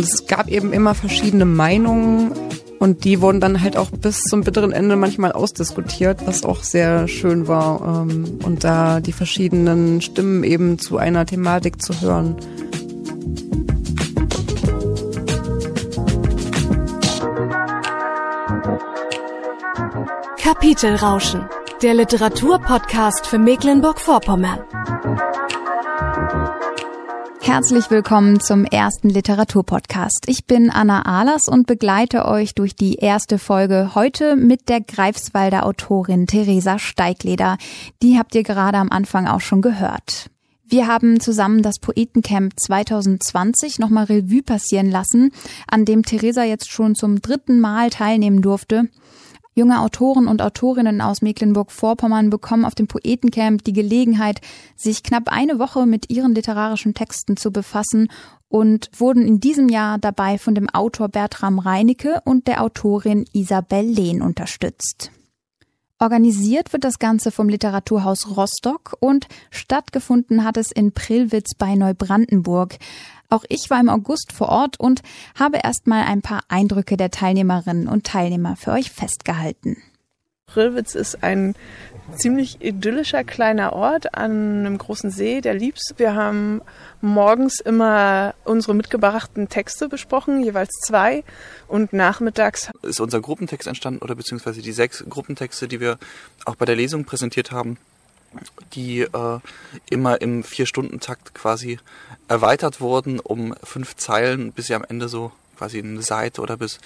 Und es gab eben immer verschiedene Meinungen und die wurden dann halt auch bis zum bitteren Ende manchmal ausdiskutiert, was auch sehr schön war. Ähm, und da die verschiedenen Stimmen eben zu einer Thematik zu hören. Kapitelrauschen, der Literaturpodcast für Mecklenburg-Vorpommern. Herzlich willkommen zum ersten Literaturpodcast. Ich bin Anna Ahlers und begleite euch durch die erste Folge heute mit der Greifswalder Autorin Theresa Steigleder. Die habt ihr gerade am Anfang auch schon gehört. Wir haben zusammen das Poetencamp 2020 nochmal Revue passieren lassen, an dem Theresa jetzt schon zum dritten Mal teilnehmen durfte. Junge Autoren und Autorinnen aus Mecklenburg-Vorpommern bekommen auf dem Poetencamp die Gelegenheit, sich knapp eine Woche mit ihren literarischen Texten zu befassen und wurden in diesem Jahr dabei von dem Autor Bertram Reinecke und der Autorin Isabel Lehn unterstützt. Organisiert wird das Ganze vom Literaturhaus Rostock und stattgefunden hat es in Prillwitz bei Neubrandenburg. Auch ich war im August vor Ort und habe erstmal ein paar Eindrücke der Teilnehmerinnen und Teilnehmer für euch festgehalten. Rillwitz ist ein ziemlich idyllischer kleiner Ort an einem großen See, der Liebs. Wir haben morgens immer unsere mitgebrachten Texte besprochen, jeweils zwei. Und nachmittags ist unser Gruppentext entstanden oder beziehungsweise die sechs Gruppentexte, die wir auch bei der Lesung präsentiert haben die äh, immer im Vier-Stunden-Takt quasi erweitert wurden um fünf Zeilen, bis sie am Ende so quasi eine Seite oder bis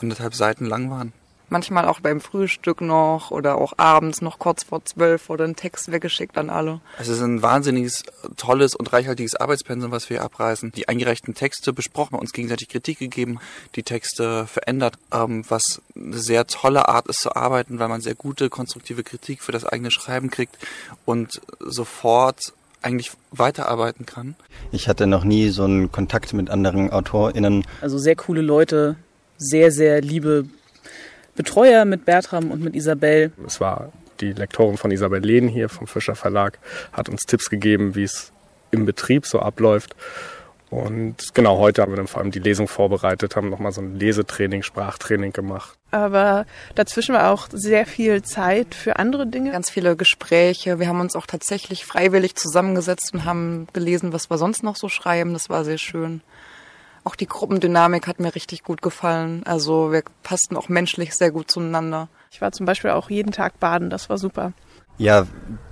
anderthalb Seiten lang waren manchmal auch beim Frühstück noch oder auch abends noch kurz vor zwölf oder einen Text weggeschickt an alle. Es ist ein wahnsinniges, tolles und reichhaltiges Arbeitspensum, was wir abreißen. Die eingereichten Texte besprochen, uns gegenseitig Kritik gegeben, die Texte verändert, ähm, was eine sehr tolle Art ist zu arbeiten, weil man sehr gute, konstruktive Kritik für das eigene Schreiben kriegt und sofort eigentlich weiterarbeiten kann. Ich hatte noch nie so einen Kontakt mit anderen AutorInnen. Also sehr coole Leute, sehr, sehr liebe Betreuer mit Bertram und mit Isabel. Es war die Lektorin von Isabel Lehn hier vom Fischer Verlag, hat uns Tipps gegeben, wie es im Betrieb so abläuft. Und genau heute haben wir dann vor allem die Lesung vorbereitet, haben nochmal so ein Lesetraining, Sprachtraining gemacht. Aber dazwischen war auch sehr viel Zeit für andere Dinge. Ganz viele Gespräche. Wir haben uns auch tatsächlich freiwillig zusammengesetzt und haben gelesen, was wir sonst noch so schreiben. Das war sehr schön. Auch die Gruppendynamik hat mir richtig gut gefallen. Also wir passten auch menschlich sehr gut zueinander. Ich war zum Beispiel auch jeden Tag baden, das war super. Ja,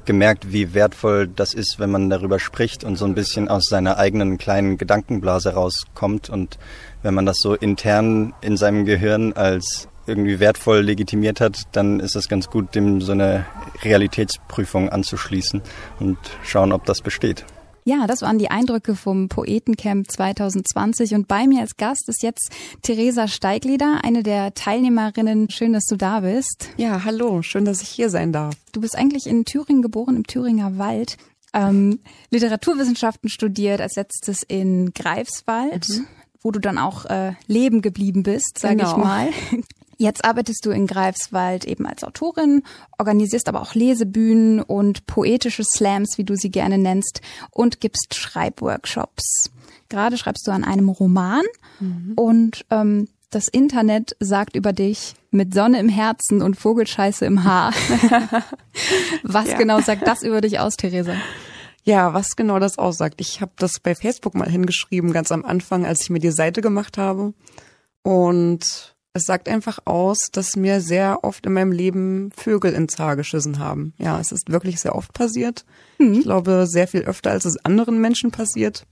gemerkt, wie wertvoll das ist, wenn man darüber spricht und so ein bisschen aus seiner eigenen kleinen Gedankenblase rauskommt und wenn man das so intern in seinem Gehirn als irgendwie wertvoll legitimiert hat, dann ist es ganz gut, dem so eine Realitätsprüfung anzuschließen und schauen, ob das besteht. Ja, das waren die Eindrücke vom Poetencamp 2020 und bei mir als Gast ist jetzt Theresa Steigleder, eine der Teilnehmerinnen. Schön, dass du da bist. Ja, hallo, schön, dass ich hier sein darf. Du bist eigentlich in Thüringen geboren, im Thüringer Wald. Ähm, Literaturwissenschaften studiert, als letztes in Greifswald, mhm. wo du dann auch äh, leben geblieben bist, sage genau. ich mal. Jetzt arbeitest du in Greifswald eben als Autorin, organisierst aber auch Lesebühnen und poetische Slams, wie du sie gerne nennst, und gibst Schreibworkshops. Gerade schreibst du an einem Roman mhm. und ähm, das Internet sagt über dich mit Sonne im Herzen und Vogelscheiße im Haar. was ja. genau sagt das über dich aus, Theresa? Ja, was genau das aussagt. Ich habe das bei Facebook mal hingeschrieben, ganz am Anfang, als ich mir die Seite gemacht habe. Und es sagt einfach aus, dass mir sehr oft in meinem Leben Vögel ins Haar geschissen haben. Ja, es ist wirklich sehr oft passiert. Mhm. Ich glaube, sehr viel öfter, als es anderen Menschen passiert.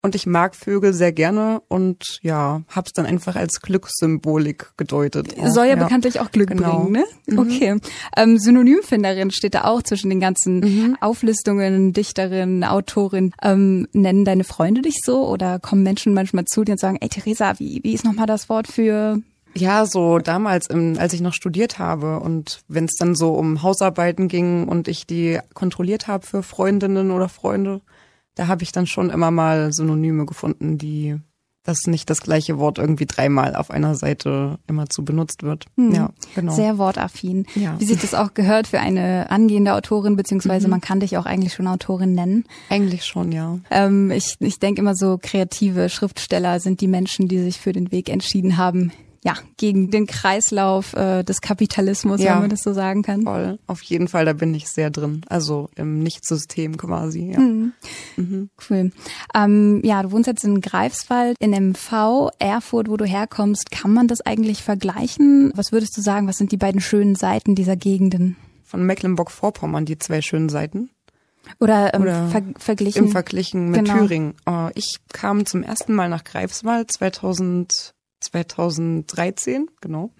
Und ich mag Vögel sehr gerne und ja, hab's dann einfach als Glückssymbolik gedeutet. Auch, Soll ja, ja, bekanntlich auch Glück genau. bringen, ne? Mhm. Okay. Ähm, Synonymfinderin steht da auch zwischen den ganzen mhm. Auflistungen, Dichterin, Autorin. Ähm, nennen deine Freunde dich so oder kommen Menschen manchmal zu dir und sagen, ey Theresa, wie, wie ist nochmal das Wort für ja, so damals, im, als ich noch studiert habe und wenn es dann so um Hausarbeiten ging und ich die kontrolliert habe für Freundinnen oder Freunde, da habe ich dann schon immer mal Synonyme gefunden, die dass nicht das gleiche Wort irgendwie dreimal auf einer Seite immer zu benutzt wird. Hm. Ja, genau. Sehr wortaffin. Ja. Wie sich das auch gehört für eine angehende Autorin, beziehungsweise Mhm. man kann dich auch eigentlich schon Autorin nennen. Eigentlich schon, ja. Ähm, ich ich denke immer so, kreative Schriftsteller sind die Menschen, die sich für den Weg entschieden haben, ja, gegen den Kreislauf äh, des Kapitalismus, Ja. wenn man das so sagen kann. Voll. Auf jeden Fall, da bin ich sehr drin. Also im Nichtsystem quasi, ja. Mhm. Mhm. Cool. Ähm, ja, du wohnst jetzt in Greifswald, in MV, Erfurt, wo du herkommst. Kann man das eigentlich vergleichen? Was würdest du sagen, was sind die beiden schönen Seiten dieser Gegenden? Von Mecklenburg-Vorpommern die zwei schönen Seiten. Oder, ähm, Oder ver verglichen? Im Verglichen mit Genau. Thüringen. Äh, ich kam zum ersten Mal nach Greifswald 2000, 2013, genau.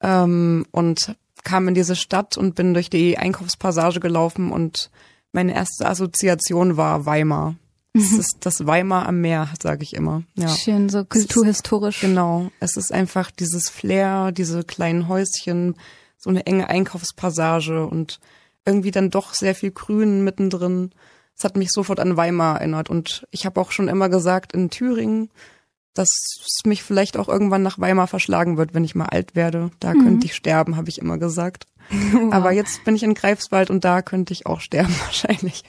Ähm, und kam in diese Stadt und bin durch die Einkaufspassage gelaufen und meine erste Assoziation war Weimar. Es ist das Weimar am Meer, sage ich immer. Ja. Schön, so kulturhistorisch. Genau. Es ist einfach dieses Flair, diese kleinen Häuschen, so eine enge Einkaufspassage und irgendwie dann doch sehr viel Grün mittendrin. Es hat mich sofort an Weimar erinnert. Und ich habe auch schon immer gesagt, in Thüringen, dass es mich vielleicht auch irgendwann nach Weimar verschlagen wird, wenn ich mal alt werde. Da könnte ich sterben, habe ich immer gesagt. Aber jetzt bin ich in Greifswald und da könnte ich auch sterben wahrscheinlich.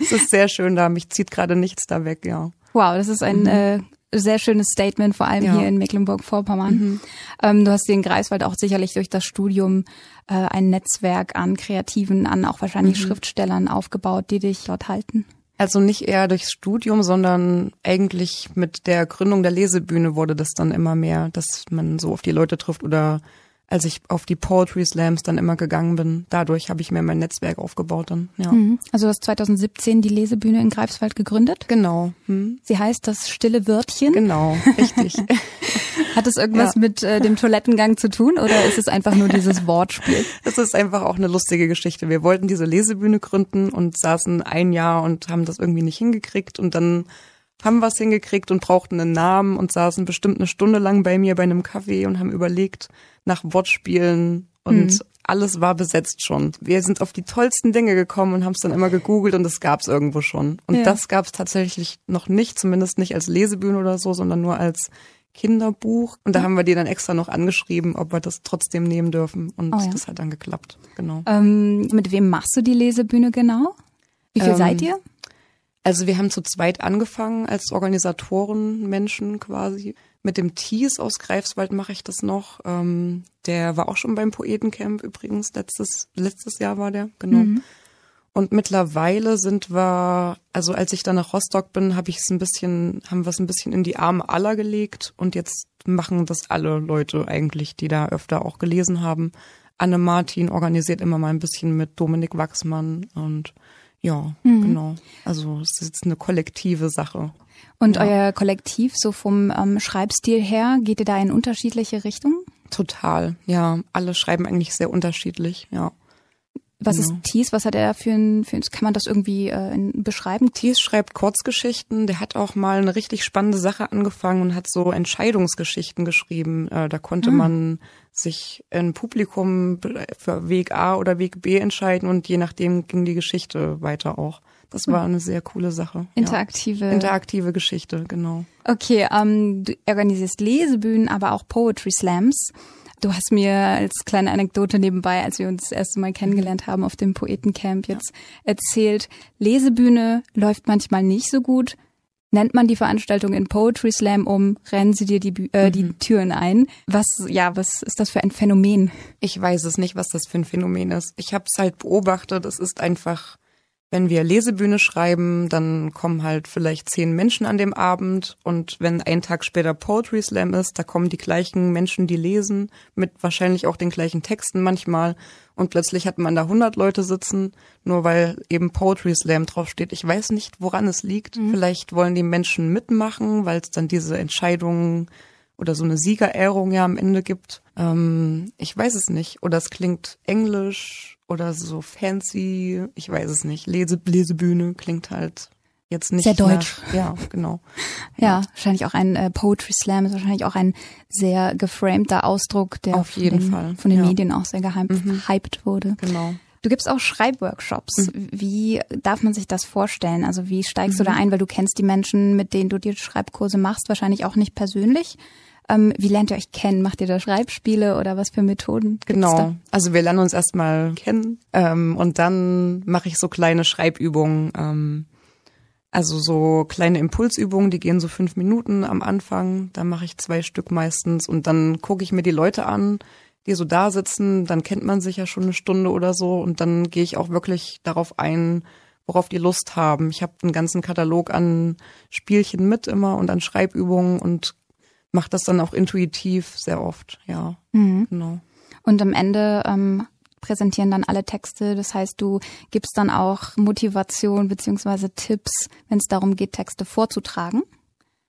es ist sehr schön da. Mich zieht gerade nichts da weg, ja. Wow, das ist ein äh, sehr schönes Statement, vor allem Mhm. Ja. Mhm. hier in Mecklenburg-Vorpommern. Ähm, du hast dir in Greifswald auch sicherlich durch das Studium äh, ein Netzwerk an Kreativen, an auch wahrscheinlich Mhm. Schriftstellern aufgebaut, die dich dort halten. Also nicht eher durchs Studium, sondern eigentlich mit der Gründung der Lesebühne wurde das dann immer mehr, dass man so auf die Leute trifft oder als ich auf die Poetry Slams dann immer gegangen bin, dadurch habe ich mir mein Netzwerk aufgebaut dann, ja. Mhm. Also du hast 2017 die Lesebühne in Greifswald gegründet. Genau, hm? Sie heißt das Stille Wörtchen. genau, richtig. Hat es irgendwas Ja. mit äh, dem Toilettengang zu tun oder ist es einfach nur dieses Wortspiel? Es ist einfach auch eine lustige Geschichte. Wir wollten diese Lesebühne gründen und saßen ein Jahr und haben das irgendwie nicht hingekriegt und dann haben es hingekriegt und brauchten einen Namen und saßen bestimmt eine Stunde lang bei mir bei einem Kaffee und haben überlegt nach Wortspielen und Mhm. alles war besetzt schon. Wir sind auf die tollsten Dinge gekommen und haben es dann immer gegoogelt und es gab es irgendwo schon. Und Ja. das gab es tatsächlich noch nicht, zumindest nicht als Lesebühne oder so, sondern nur als Kinderbuch. Und da haben wir die dann extra noch angeschrieben, ob wir das trotzdem nehmen dürfen. Und Oh ja. das hat dann geklappt. Genau. Ähm, mit wem machst du die Lesebühne genau? Wie viel Ähm, seid ihr? Also wir haben zu zweit angefangen als Organisatoren, Menschen quasi. Mit dem Thies aus Greifswald mache ich das noch. Ähm, der war auch schon beim Poetencamp übrigens. Letztes, letztes Jahr war der, genau. Mhm. Und mittlerweile sind wir, also als ich dann nach Rostock bin, habe ich es ein bisschen, haben wir es ein bisschen in die Arme aller gelegt und jetzt machen das alle Leute eigentlich, die da öfter auch gelesen haben. Anne Martin organisiert immer mal ein bisschen mit Dominik Wachsmann und ja, Mhm. genau. Also es ist eine kollektive Sache. Und ja. euer Kollektiv, so vom ähm, Schreibstil her, geht ihr da in unterschiedliche Richtungen? Total, ja. Alle schreiben eigentlich sehr unterschiedlich, ja. Was Genau. ist Thies? Was hat er für ein, für ein kann man das irgendwie äh, beschreiben? Thies schreibt Kurzgeschichten. Der hat auch mal eine richtig spannende Sache angefangen und hat so Entscheidungsgeschichten geschrieben. Äh, da konnte Ah. man sich im Publikum für Weg A oder Weg B entscheiden und je nachdem ging die Geschichte weiter auch. Das war eine sehr coole Sache. Interaktive. Ja. Interaktive Geschichte, genau. Okay, ähm, du organisierst Lesebühnen, aber auch Poetry Slams. Du hast mir als kleine Anekdote nebenbei, als wir uns das erste Mal kennengelernt haben auf dem Poetencamp jetzt erzählt, Lesebühne läuft manchmal nicht so gut. Nennt man die Veranstaltung in Poetry Slam um, rennen sie dir die, äh, die Türen ein. Was, ja, was ist das für ein Phänomen? Ich weiß es nicht, was das für ein Phänomen ist. Ich habe es halt beobachtet. Es ist einfach, wenn wir Lesebühne schreiben, dann kommen halt vielleicht zehn Menschen an dem Abend und wenn ein Tag später Poetry Slam ist, da kommen die gleichen Menschen, die lesen, mit wahrscheinlich auch den gleichen Texten manchmal und plötzlich hat man da 100 Leute sitzen, nur weil eben Poetry Slam draufsteht. Ich weiß nicht, woran es liegt. Vielleicht wollen die Menschen mitmachen, weil es dann diese Entscheidungen oder so eine Siegerehrung ja am Ende gibt. Ähm, ich weiß es nicht. Oder es klingt englisch oder so fancy. Ich weiß es nicht. Lese, Lesebühne klingt halt jetzt nicht. Sehr deutsch. Nach, ja, genau. Ja, wahrscheinlich auch ein äh, Poetry Slam ist wahrscheinlich auch ein sehr geframter Ausdruck, der Auf von jeden den, Fall, von den ja. Medien auch sehr gehypt, Mhm. wurde. Genau. Du gibst auch Schreibworkshops. Mhm. Wie darf man sich das vorstellen? Also wie steigst mhm. du da ein? Weil du kennst die Menschen, mit denen du die Schreibkurse machst, wahrscheinlich auch nicht persönlich. Ähm, wie lernt ihr euch kennen? Macht ihr da Schreibspiele oder was für Methoden? Genau. Da? Also wir lernen uns erstmal kennen ähm, und dann mache ich so kleine Schreibübungen. Ähm, also so kleine Impulsübungen, die gehen so fünf Minuten am Anfang. Da mache ich zwei Stück meistens und dann gucke ich mir die Leute an, die so da sitzen. Dann kennt man sich ja schon eine Stunde oder so und dann gehe ich auch wirklich darauf ein, worauf die Lust haben. Ich habe einen ganzen Katalog an Spielchen mit immer und an Schreibübungen und mache das dann auch intuitiv sehr oft, ja. Mhm. Genau. Und am Ende ähm, präsentieren dann alle Texte. Das heißt, du gibst dann auch Motivation beziehungsweise Tipps, wenn es darum geht, Texte vorzutragen.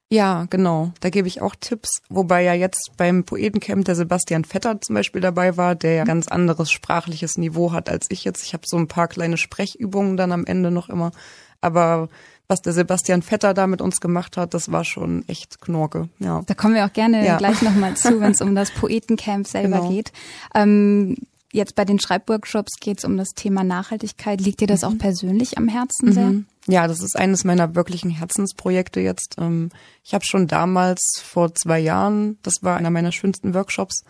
Ja, genau. Da gebe ich auch Tipps. Wobei ja jetzt beim Poetencamp der Sebastian Vetter zum Beispiel dabei war, der ja ganz anderes sprachliches Niveau hat als ich jetzt. Ich habe so ein paar kleine Sprechübungen dann am Ende noch immer. Aber was der Sebastian Vetter da mit uns gemacht hat, das war schon echt Knorke. Ja. Da kommen wir auch gerne ja. gleich nochmal zu, wenn es um das Poetencamp selber genau. geht. Ähm, jetzt bei den Schreibworkshops geht es um das Thema Nachhaltigkeit. Liegt dir das mhm. auch persönlich am Herzen sehr? Mhm. Ja, das ist eines meiner wirklichen Herzensprojekte jetzt. Ähm, ich habe schon damals vor zwei Jahren, das war einer meiner schönsten Workshops,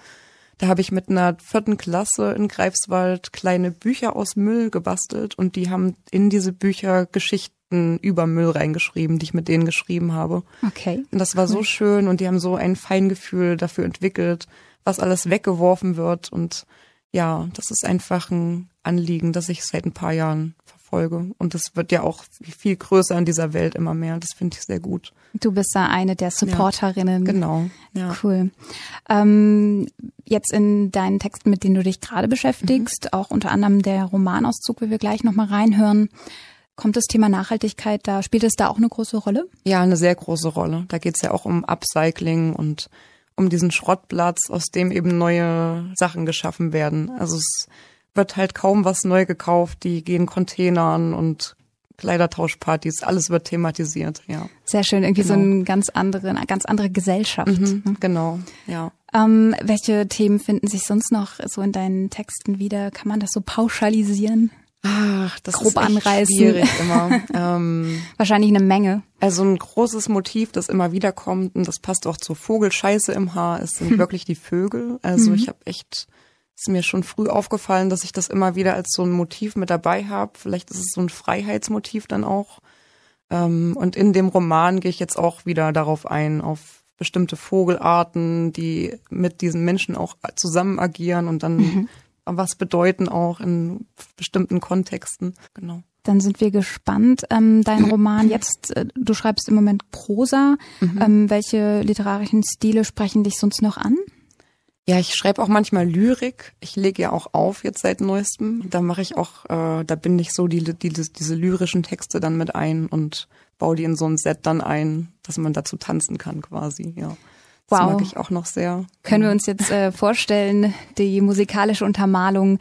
da habe ich mit einer vierten Klasse in Greifswald kleine Bücher aus Müll gebastelt und die haben in diese Bücher Geschichten Texten über Müll reingeschrieben, die ich mit denen geschrieben habe. Okay. Und das war so schön und die haben so ein Feingefühl dafür entwickelt, was alles weggeworfen wird. Und ja, das ist einfach ein Anliegen, das ich seit ein paar Jahren verfolge. Und das wird ja auch viel größer in dieser Welt immer mehr. Das finde ich sehr gut. Du bist da eine der Supporterinnen. Ja, genau. Ja. Cool. Ähm, jetzt in deinen Texten, mit denen du dich gerade beschäftigst, mhm. auch unter anderem der Romanauszug, wie wir gleich nochmal reinhören. Kommt das Thema Nachhaltigkeit da, spielt es da auch eine große Rolle? Ja, eine sehr große Rolle. Da geht es ja auch um Upcycling und um diesen Schrottplatz, aus dem eben neue Sachen geschaffen werden. Also es wird halt kaum was neu gekauft, die gehen Containern und Kleidertauschpartys, alles wird thematisiert, ja. Sehr schön, irgendwie genau. so eine ganz andere, eine ganz andere Gesellschaft. Mhm, ne? Genau, ja. Ähm, welche Themen finden sich sonst noch so in deinen Texten wieder? Kann man das so pauschalisieren? Ach, das grob ist anreißen. schwierig immer. ähm, Wahrscheinlich eine Menge. Also ein großes Motiv, das immer wieder kommt und das passt auch zur Vogelscheiße im Haar, es sind hm. wirklich die Vögel. Also mhm. ich habe echt, ist mir schon früh aufgefallen, dass ich das immer wieder als so ein Motiv mit dabei habe. Vielleicht ist es so ein Freiheitsmotiv dann auch. Ähm, und in dem Roman gehe ich jetzt auch wieder darauf ein, auf bestimmte Vogelarten, die mit diesen Menschen auch zusammen agieren und dann mhm was bedeuten auch in bestimmten Kontexten. Genau. Dann sind wir gespannt. Ähm, dein Roman jetzt, äh, du schreibst im Moment Prosa. Mhm. Ähm, welche literarischen Stile sprechen dich sonst noch an? Ja, ich schreibe auch manchmal Lyrik. Ich lege ja auch auf jetzt seit neuestem. Da mache ich auch, äh, da binde ich so die, die, diese lyrischen Texte dann mit ein und baue die in so ein Set dann ein, dass man dazu tanzen kann quasi, ja. Das wow. mag ich auch noch sehr. Können wir uns jetzt äh, vorstellen, die musikalische Untermalung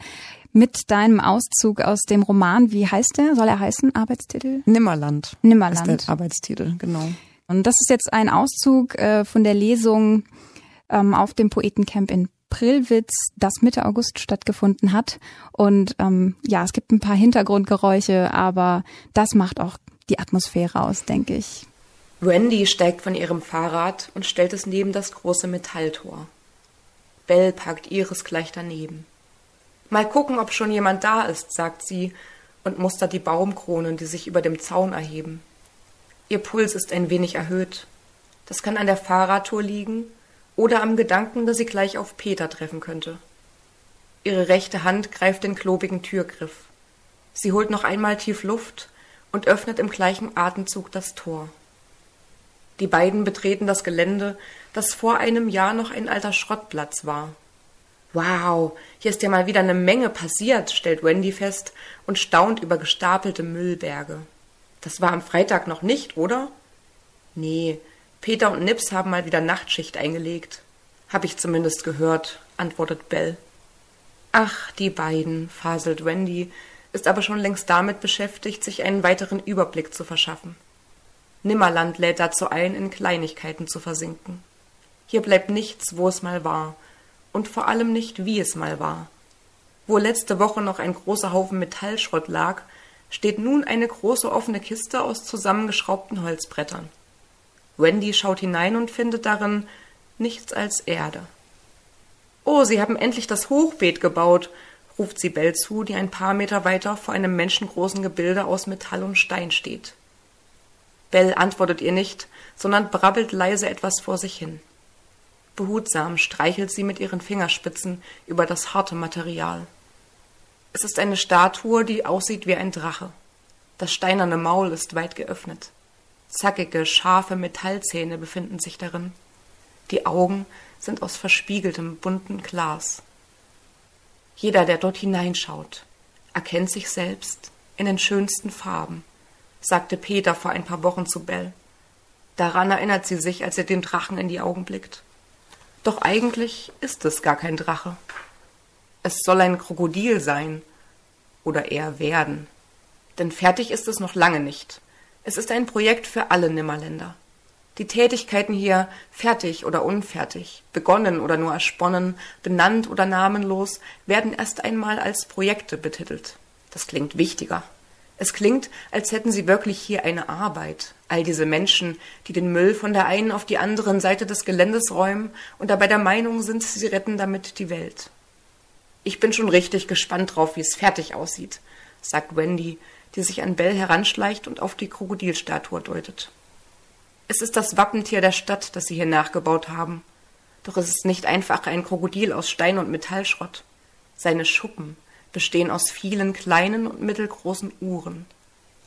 mit deinem Auszug aus dem Roman. Wie heißt der? Soll er heißen? Arbeitstitel? Nimmerland. Nimmerland. Ist der Arbeitstitel, genau. Und das ist jetzt ein Auszug äh, von der Lesung ähm, auf dem Poetencamp in Prillwitz, das Mitte August stattgefunden hat. Und ähm, ja, es gibt ein paar Hintergrundgeräusche, aber das macht auch die Atmosphäre aus, denke ich. Wendy steigt von ihrem Fahrrad und stellt es neben das große Metalltor. Bell parkt ihres gleich daneben. Mal gucken, ob schon jemand da ist, sagt sie und mustert die Baumkronen, die sich über dem Zaun erheben. Ihr Puls ist ein wenig erhöht. Das kann an der Fahrradtour liegen oder am Gedanken, dass sie gleich auf Peter treffen könnte. Ihre rechte Hand greift den klobigen Türgriff. Sie holt noch einmal tief Luft und öffnet im gleichen Atemzug das Tor. Die beiden betreten das Gelände, das vor einem Jahr noch ein alter Schrottplatz war. Wow, hier ist ja mal wieder eine Menge passiert, stellt Wendy fest und staunt über gestapelte Müllberge. Das war am Freitag noch nicht, oder? Nee, Peter und Nips haben mal wieder Nachtschicht eingelegt. Hab ich zumindest gehört, antwortet Bell. Ach, die beiden, faselt Wendy, ist aber schon längst damit beschäftigt, sich einen weiteren Überblick zu verschaffen. Nimmerland lädt dazu ein, in Kleinigkeiten zu versinken. Hier bleibt nichts, wo es mal war, und vor allem nicht, wie es mal war. Wo letzte Woche noch ein großer Haufen Metallschrott lag, steht nun eine große offene Kiste aus zusammengeschraubten Holzbrettern. Wendy schaut hinein und findet darin nichts als Erde. Oh, Sie haben endlich das Hochbeet gebaut, ruft sie Bell zu, die ein paar Meter weiter vor einem menschengroßen Gebilde aus Metall und Stein steht. Bell antwortet ihr nicht, sondern brabbelt leise etwas vor sich hin. Behutsam streichelt sie mit ihren Fingerspitzen über das harte Material. Es ist eine Statue, die aussieht wie ein Drache. Das steinerne Maul ist weit geöffnet. Zackige, scharfe Metallzähne befinden sich darin. Die Augen sind aus verspiegeltem, bunten Glas. Jeder, der dort hineinschaut, erkennt sich selbst in den schönsten Farben, sagte Peter vor ein paar Wochen zu Bell. Daran erinnert sie sich, als er dem Drachen in die Augen blickt. Doch eigentlich ist es gar kein Drache. Es soll ein Krokodil sein. Oder eher werden. Denn fertig ist es noch lange nicht. Es ist ein Projekt für alle Nimmerländer. Die Tätigkeiten hier, fertig oder unfertig, begonnen oder nur ersponnen, benannt oder namenlos, werden erst einmal als Projekte betitelt. Das klingt wichtiger. Es klingt, als hätten sie wirklich hier eine Arbeit. All diese Menschen, die den Müll von der einen auf die anderen Seite des Geländes räumen und dabei der Meinung sind, sie retten damit die Welt. Ich bin schon richtig gespannt drauf, wie es fertig aussieht, sagt Wendy, die sich an Bell heranschleicht und auf die Krokodilstatue deutet. Es ist das Wappentier der Stadt, das sie hier nachgebaut haben. Doch es ist nicht einfach ein Krokodil aus Stein und Metallschrott. Seine Schuppen bestehen aus vielen kleinen und mittelgroßen Uhren.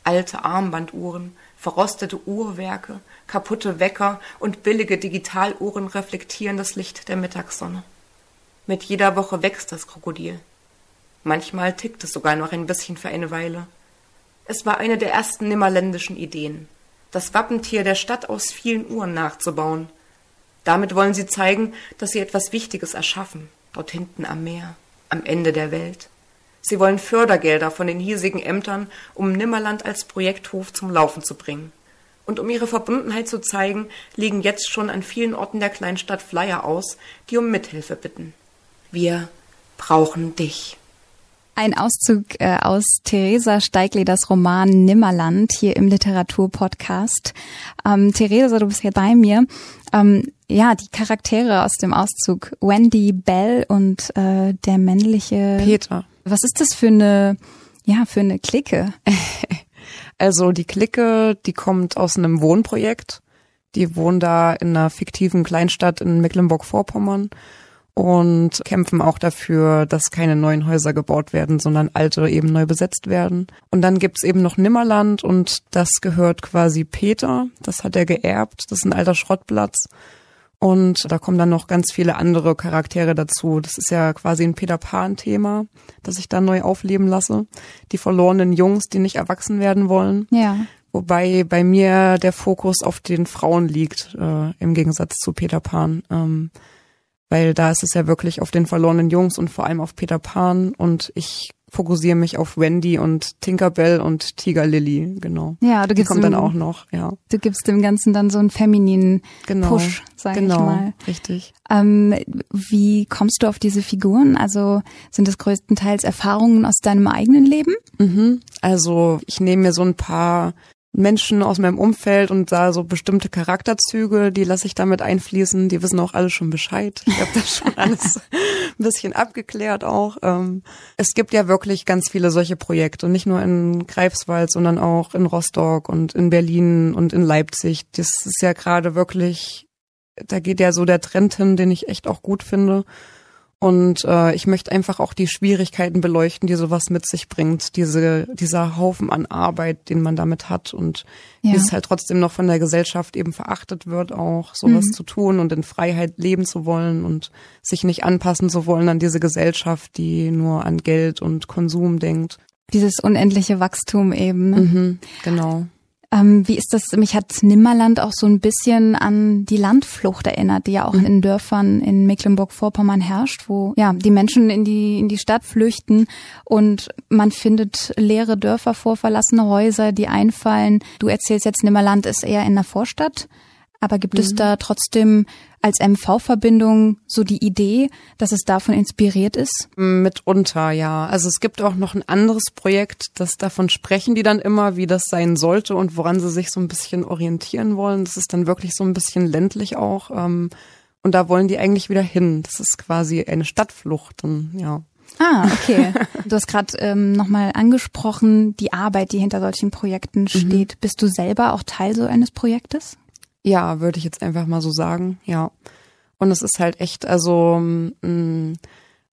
Alte Armbanduhren, verrostete Uhrwerke, kaputte Wecker und billige Digitaluhren reflektieren das Licht der Mittagssonne. Mit jeder Woche wächst das Krokodil. Manchmal tickt es sogar noch ein bisschen für eine Weile. Es war eine der ersten nimmerländischen Ideen, das Wappentier der Stadt aus vielen Uhren nachzubauen. Damit wollen sie zeigen, dass sie etwas Wichtiges erschaffen, dort hinten am Meer, am Ende der Welt. Sie wollen Fördergelder von den hiesigen Ämtern, um Nimmerland als Projekthof zum Laufen zu bringen. Und um ihre Verbundenheit zu zeigen, liegen jetzt schon an vielen Orten der Kleinstadt Flyer aus, die um Mithilfe bitten. Wir brauchen dich. Ein Auszug äh, aus Theresa Steigleders Roman Nimmerland hier im Literaturpodcast. Ähm, Theresa, du bist hier bei mir. Ähm, ja, die Charaktere aus dem Auszug Wendy, Bell und äh, der männliche Peter. Was ist das für eine, ja, für eine Clique? also die Clique, die kommt aus einem Wohnprojekt. Die wohnen da in einer fiktiven Kleinstadt in Mecklenburg-Vorpommern und kämpfen auch dafür, dass keine neuen Häuser gebaut werden, sondern alte eben neu besetzt werden. Und dann gibt's eben noch Nimmerland und das gehört quasi Peter. Das hat er geerbt. Das ist ein alter Schrottplatz. Und da kommen dann noch ganz viele andere Charaktere dazu. Das ist ja quasi ein Peter Pan-Thema, das ich da neu aufleben lasse. Die verlorenen Jungs, die nicht erwachsen werden wollen. Ja. Wobei bei mir der Fokus auf den Frauen liegt, äh, im Gegensatz zu Peter Pan. Ähm, weil da ist es ja wirklich auf den verlorenen Jungs und vor allem auf Peter Pan und ich fokussiere mich auf Wendy und Tinkerbell und Tiger Lily, genau. Ja, du Die gibst kommt dem, dann auch noch, ja. Du gibst dem Ganzen dann so einen femininen Genau. Push, sag genau, ich mal. richtig. Ähm, wie kommst du auf diese Figuren? Also sind das größtenteils Erfahrungen aus deinem eigenen Leben? Mhm. Also ich nehme mir so ein paar Menschen aus meinem Umfeld und da so bestimmte Charakterzüge, die lasse ich damit einfließen. Die wissen auch alle schon Bescheid. Ich habe das schon alles ein bisschen abgeklärt auch. Ähm, es gibt ja wirklich ganz viele solche Projekte, nicht nur in Greifswald, sondern auch in Rostock und in Berlin und in Leipzig. Das ist ja gerade wirklich, da geht ja so der Trend hin, den ich echt auch gut finde. Und äh, ich möchte einfach auch die Schwierigkeiten beleuchten, die sowas mit sich bringt, diese, dieser Haufen an Arbeit, den man damit hat und Ja. wie es halt trotzdem noch von der Gesellschaft eben verachtet wird, auch sowas Mhm. zu tun und in Freiheit leben zu wollen und sich nicht anpassen zu wollen an diese Gesellschaft, die nur an Geld und Konsum denkt. Dieses unendliche Wachstum eben. Ne? Mhm, genau. Ähm, wie ist das? Mich hat Nimmerland auch so ein bisschen an die Landflucht erinnert, die ja auch Mhm. in Dörfern in Mecklenburg-Vorpommern herrscht, wo ja die Menschen in die in die Stadt flüchten und man findet leere Dörfer vor, verlassene Häuser, die einfallen. Du erzählst jetzt, Nimmerland ist eher in der Vorstadt. Aber gibt es da trotzdem als MV-Verbindung so die Idee, dass es davon inspiriert ist? Mitunter, ja. Also es gibt auch noch ein anderes Projekt, das davon sprechen die dann immer, wie das sein sollte und woran sie sich so ein bisschen orientieren wollen. Das ist dann wirklich so ein bisschen ländlich auch. Ähm, und da wollen die eigentlich wieder hin. Das ist quasi eine Stadtflucht. Und, ja. Ah, okay. Du hast gerade ähm, nochmal angesprochen, die Arbeit, die hinter solchen Projekten steht. Mhm. Bist du selber auch Teil so eines Projektes? Ja, würde ich jetzt einfach mal so sagen, ja. Und es ist halt echt, also mh,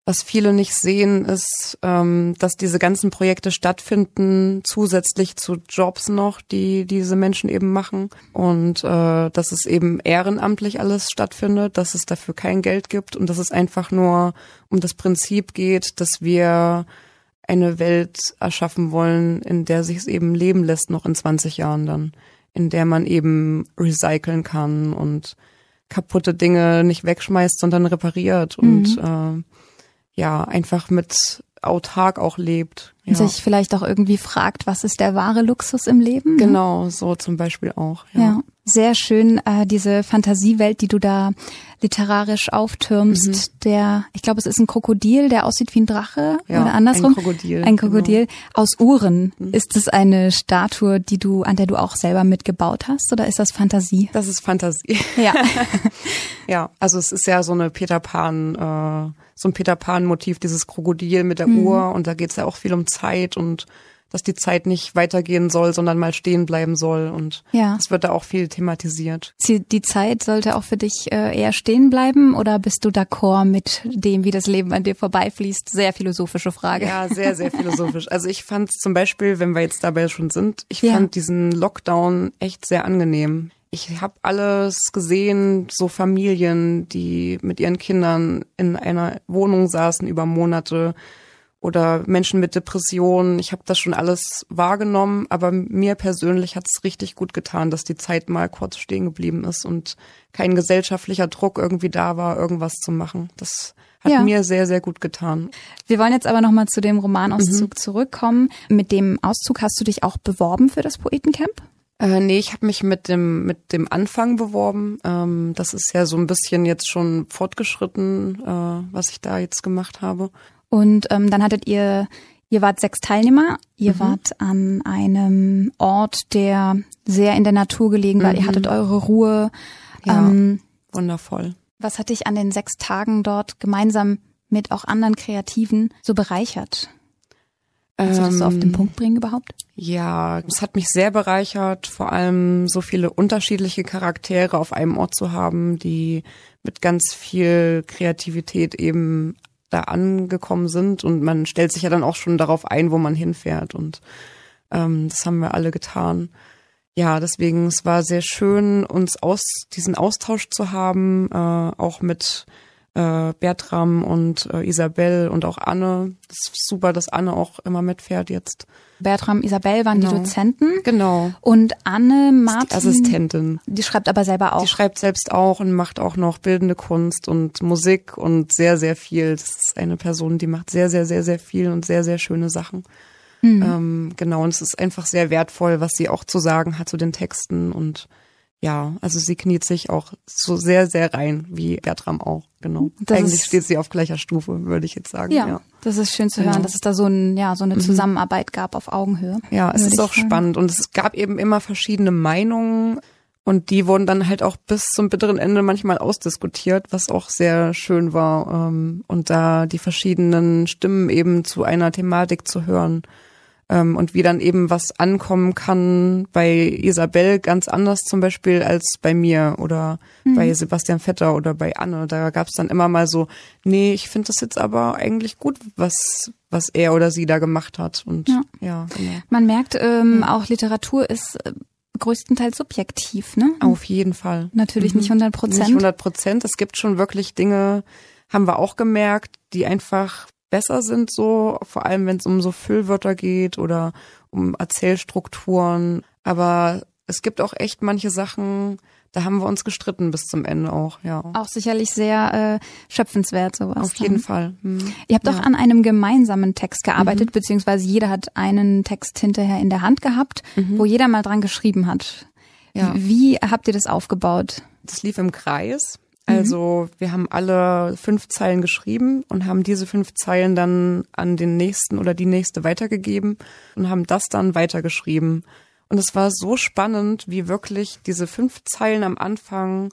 was viele nicht sehen, ist, ähm, dass diese ganzen Projekte stattfinden, zusätzlich zu Jobs noch, die diese Menschen eben machen. Und äh, dass es eben ehrenamtlich alles stattfindet, dass es dafür kein Geld gibt und dass es einfach nur um das Prinzip geht, dass wir eine Welt erschaffen wollen, in der sich es eben leben lässt, noch in 20 Jahren dann, in der man eben recyceln kann und kaputte Dinge nicht wegschmeißt, sondern repariert und Mhm. äh, ja, einfach mit autark auch lebt. Ja. Und sich vielleicht auch irgendwie fragt, was ist der wahre Luxus im Leben? ne? Genau, so zum Beispiel auch. Ja. Ja, sehr schön, äh, diese Fantasiewelt, die du da literarisch auftürmst. Mhm. Der, ich glaube, es ist ein Krokodil, der aussieht wie ein Drache Ja, oder andersrum. ein Krokodil, Ein Krokodil aus Uhren. Mhm. Ist es eine Statue, die du, an der du auch selber mitgebaut hast, oder ist das Fantasie? Das ist Fantasie. Ja. Ja, also es ist ja so eine Peter Pan, äh, so ein Peter Pan-Motiv, dieses Krokodil mit der Mhm. Uhr und da geht's ja auch viel um Zeit und dass die Zeit nicht weitergehen soll, sondern mal stehen bleiben soll und Ja. es wird da auch viel thematisiert. Sie- Die Zeit sollte auch für dich äh, eher stehen bleiben oder bist du d'accord mit dem, wie das Leben an dir vorbeifließt? Sehr philosophische Frage. Ja, sehr, sehr philosophisch. Also ich fand zum Beispiel, wenn wir jetzt dabei schon sind, ich Ja. fand diesen Lockdown echt sehr angenehm. Ich habe alles gesehen, so Familien, die mit ihren Kindern in einer Wohnung saßen über Monate oder Menschen mit Depressionen. Ich habe das schon alles wahrgenommen, aber mir persönlich hat es richtig gut getan, dass die Zeit mal kurz stehen geblieben ist und kein gesellschaftlicher Druck irgendwie da war, irgendwas zu machen. Das hat Ja. mir sehr, sehr gut getan. Wir wollen jetzt aber nochmal zu dem Romanauszug Mhm. zurückkommen. Mit dem Auszug hast du dich auch beworben für das Poetencamp? Äh, nee, ich habe mich mit dem mit dem Anfang beworben. Ähm, das ist ja so ein bisschen jetzt schon fortgeschritten, äh, was ich da jetzt gemacht habe. Und ähm, dann hattet ihr, ihr wart sechs Teilnehmer, ihr Mhm. wart an einem Ort, der sehr in der Natur gelegen war, ihr Mhm. hattet eure Ruhe. Ja. Ähm, Wundervoll. was hat dich an den sechs Tagen dort gemeinsam mit auch anderen Kreativen so bereichert? Kannst du das so auf den Ähm, Punkt bringen überhaupt? Ja, es hat mich sehr bereichert, vor allem so viele unterschiedliche Charaktere auf einem Ort zu haben, die mit ganz viel Kreativität eben da angekommen sind und man stellt sich ja dann auch schon darauf ein, wo man hinfährt und ähm, das haben wir alle getan. Ja, deswegen es war sehr schön, uns aus diesen Austausch zu haben, äh, auch mit äh, Bertram und äh, Isabel und auch Anne. Es ist super, dass Anne auch immer mitfährt jetzt. Bertram, Isabel waren die Genau. Dozenten Genau. und Anne Martin, Die Assistentin. die schreibt aber selber auch. Die schreibt selbst auch und macht auch noch bildende Kunst und Musik und sehr, sehr viel. Das ist eine Person, die macht sehr, sehr, sehr, sehr viel und sehr, sehr schöne Sachen. Mhm. Ähm, genau, und es ist einfach sehr wertvoll, was sie auch zu sagen hat zu den Texten und ja, also sie kniet sich auch so sehr, sehr rein, wie Bertram auch, genau. Das Eigentlich steht sie auf gleicher Stufe, würde ich jetzt sagen. ja, ja. das ist schön zu Genau. hören, dass es da so ein, ja, so eine Mhm. Zusammenarbeit gab auf Augenhöhe. Ja, es ist auch sagen. spannend und es gab eben immer verschiedene Meinungen und die wurden dann halt auch bis zum bitteren Ende manchmal ausdiskutiert, was auch sehr schön war ähm, und da die verschiedenen Stimmen eben zu einer Thematik zu hören ähm, und wie dann eben was ankommen kann bei Isabel ganz anders zum Beispiel als bei mir oder Mhm. bei Sebastian Vetter oder bei Anne. Da gab es dann immer mal so, nee, ich finde das jetzt aber eigentlich gut, was was er oder sie da gemacht hat und Ja. ja genau. Man merkt, ähm, auch Literatur ist äh, größtenteils subjektiv, ne? Auf jeden Fall. Natürlich nicht 100 Prozent. Nicht 100 Prozent. Es gibt schon wirklich Dinge, haben wir auch gemerkt, die einfach besser sind so, vor allem wenn es um so Füllwörter geht oder um Erzählstrukturen. Aber es gibt auch echt manche Sachen, da haben wir uns gestritten bis zum Ende auch, ja. Auch sicherlich sehr äh, schöpfenswert sowas. Auf dann. jeden Fall. Hm. Ihr habt Ja. Mhm. auch an einem gemeinsamen Text gearbeitet, beziehungsweise jeder hat einen Text hinterher in der Hand gehabt, Mhm. wo jeder mal dran geschrieben hat. Ja. Wie habt ihr das aufgebaut? Das lief im Kreis. Also wir haben alle fünf Zeilen geschrieben und haben diese fünf Zeilen dann an den nächsten oder die nächste weitergegeben und haben das dann weitergeschrieben. Und es war so spannend, wie wirklich diese fünf Zeilen am Anfang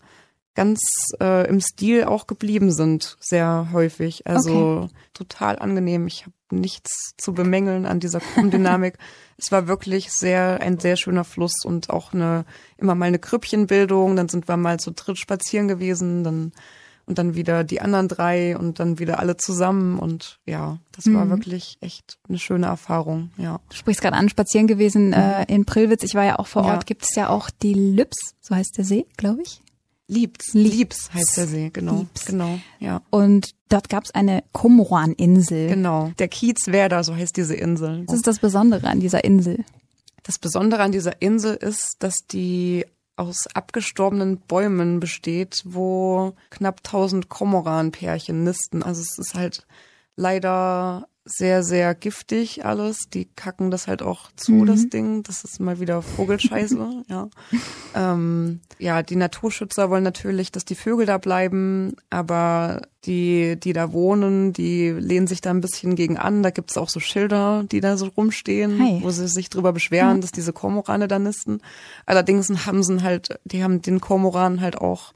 ganz äh, im Stil auch geblieben sind, sehr häufig. Also total angenehm. Ich habe nichts zu bemängeln an dieser Gruppendynamik. es war wirklich sehr ein sehr schöner Fluss und auch eine immer mal eine Krüppchenbildung. Dann sind wir mal zu dritt spazieren gewesen, dann und dann wieder die anderen drei und dann wieder alle zusammen und ja, das war Mhm. wirklich echt eine schöne Erfahrung. Ja, Du sprichst gerade an, spazieren gewesen äh, in Prillwitz. Ich war ja auch vor Mhm. Ja. Ort. Gibt es ja auch die Lips, so heißt der See, glaube ich. Liebs, Liebs. Liebs heißt der See, genau, Liebs. genau, ja. Und dort gab es eine Kormoraninsel. Genau. Der Kiez Werder, so heißt diese Insel. Was ist das Besondere an dieser Insel? Das Besondere an dieser Insel ist, dass die aus abgestorbenen Bäumen besteht, wo knapp 1000 Kormoranpärchen nisten. Also es ist halt leider sehr, sehr giftig alles. Die kacken das halt auch zu, Mhm. das Ding. Das ist mal wieder Vogelscheiße, ja. Ähm, ja, die Naturschützer wollen natürlich, dass die Vögel da bleiben, aber die, die da wohnen, die lehnen sich da ein bisschen gegen an. Da gibt's auch so Schilder, die da so rumstehen, Hi. wo sie sich drüber beschweren, dass diese Kormorane da nisten. Allerdings haben sie halt, die haben den Kormoran halt auch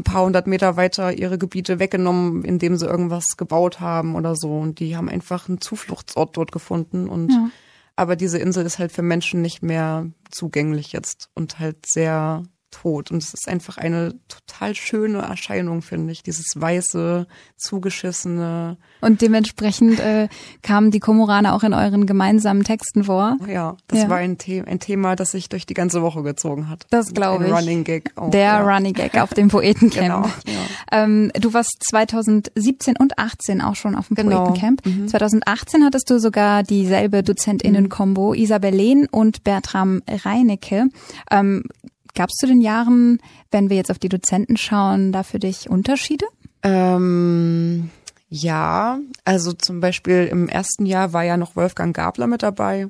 ein paar hundert Meter weiter ihre Gebiete weggenommen, indem sie irgendwas gebaut haben oder so. Und die haben einfach einen Zufluchtsort dort gefunden. Und Ja. aber diese Insel ist halt für Menschen nicht mehr zugänglich jetzt und halt sehr tot. Und es ist einfach eine total schöne Erscheinung, finde ich. Dieses weiße, zugeschissene, Und dementsprechend äh, kamen die Kormorane auch in euren gemeinsamen Texten vor. ja, das Ja. war ein, The ein Thema, das sich durch die ganze Woche gezogen hat. Das glaube ich. Running Gag auch. Der ja. Running Gag auf dem Poetencamp. Genau, ja. Ähm, du warst 2017 und 18 auch schon auf dem Genau. Poetencamp. 2018 hattest du sogar dieselbe DozentInnen-Kombo, Isabel Lehn und Bertram Reinecke. Ähm, Gab es zu den Jahren, wenn wir jetzt auf die Dozenten schauen, da für dich Unterschiede? Ähm, ja, also zum Beispiel im ersten Jahr war ja noch Wolfgang Gabler mit dabei.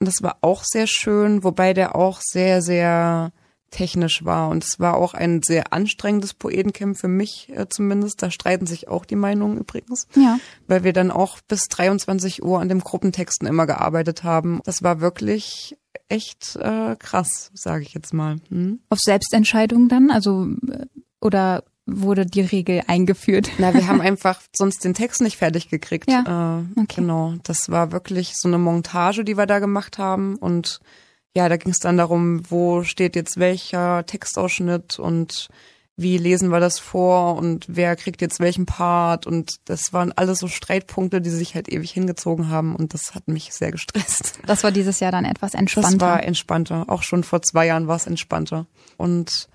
Und das war auch sehr schön, wobei der auch sehr, sehr technisch war. Und es war auch ein sehr anstrengendes Poetencamp für mich äh, zumindest. Da streiten sich auch die Meinungen übrigens. Ja. Weil wir dann auch bis 23 Uhr an den Gruppentexten immer gearbeitet haben. Das war wirklich echt äh, krass, sage ich jetzt mal. Hm? Auf Selbstentscheidung dann? Also, äh, oder wurde die Regel eingeführt? Na, wir haben einfach sonst den Text nicht fertig gekriegt. Ja, Äh, okay. Genau. Das war wirklich so eine Montage, die wir da gemacht haben. Und ja, da ging es dann darum, wo steht jetzt welcher Textausschnitt und wie lesen wir das vor und wer kriegt jetzt welchen Part. Und das waren alles so Streitpunkte, die sich halt ewig hingezogen haben. Und das hat mich sehr gestresst. Das war dieses Jahr dann etwas entspannter. Das war entspannter. Auch schon vor zwei Jahren war es entspannter. Und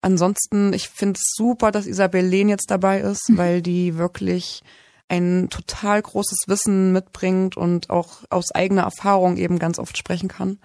ansonsten, ich finde es super, dass Isabel Lehn jetzt dabei ist, weil die wirklich ein total großes Wissen mitbringt und auch aus eigener Erfahrung eben ganz oft sprechen kann.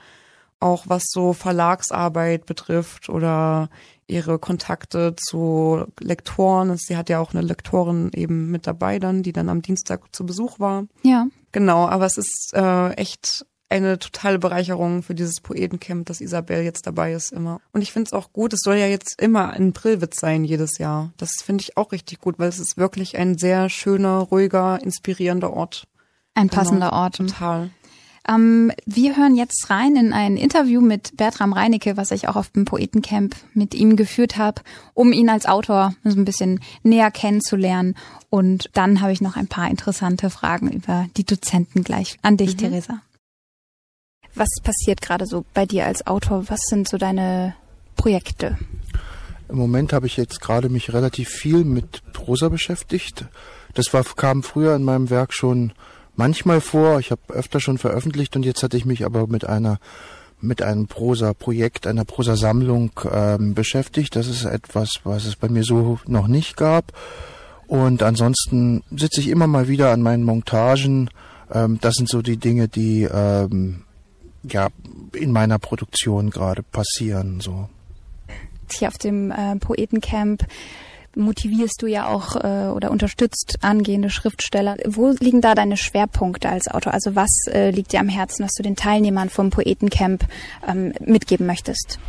Auch was so Verlagsarbeit betrifft oder ihre Kontakte zu Lektoren. Sie hat ja auch eine Lektorin eben mit dabei dann, die dann am Dienstag zu Besuch war. ja. Genau, aber es ist äh, echt eine totale Bereicherung für dieses Poetencamp, dass Isabel jetzt dabei ist immer. Und ich finde es auch gut, es soll ja jetzt immer ein Prillwitz sein jedes Jahr. Das finde ich auch richtig gut, weil es ist wirklich ein sehr schöner, ruhiger, inspirierender Ort. Ein passender Genau, Ort. Total. Ähm, wir hören jetzt rein in ein Interview mit Bertram Reinecke, was ich auch auf dem Poetencamp mit ihm geführt habe, um ihn als Autor so ein bisschen näher kennenzulernen. Und dann habe ich noch ein paar interessante Fragen über die Dozenten gleich an dich, Theresa. Was passiert gerade so bei dir als Autor? Was sind so deine Projekte? Im Moment habe ich jetzt gerade mich relativ viel mit Prosa beschäftigt. Das war, kam früher in meinem Werk schon manchmal vor. Ich habe öfter schon veröffentlicht und jetzt hatte ich mich aber mit einer mit einem Prosa-Projekt, einer Prosa-Sammlung ähm, beschäftigt. Das ist etwas, was es bei mir so noch nicht gab. Und ansonsten sitze ich immer mal wieder an meinen Montagen. Ähm, das sind so die Dinge, die ähm, ja in meiner Produktion gerade passieren. So. Hier auf dem äh, Poetencamp motivierst du ja auch äh, oder unterstützt angehende Schriftsteller. Wo liegen da deine Schwerpunkte als Autor? Also was äh, liegt dir am Herzen, was du den Teilnehmern vom Poetencamp ähm, mitgeben möchtest?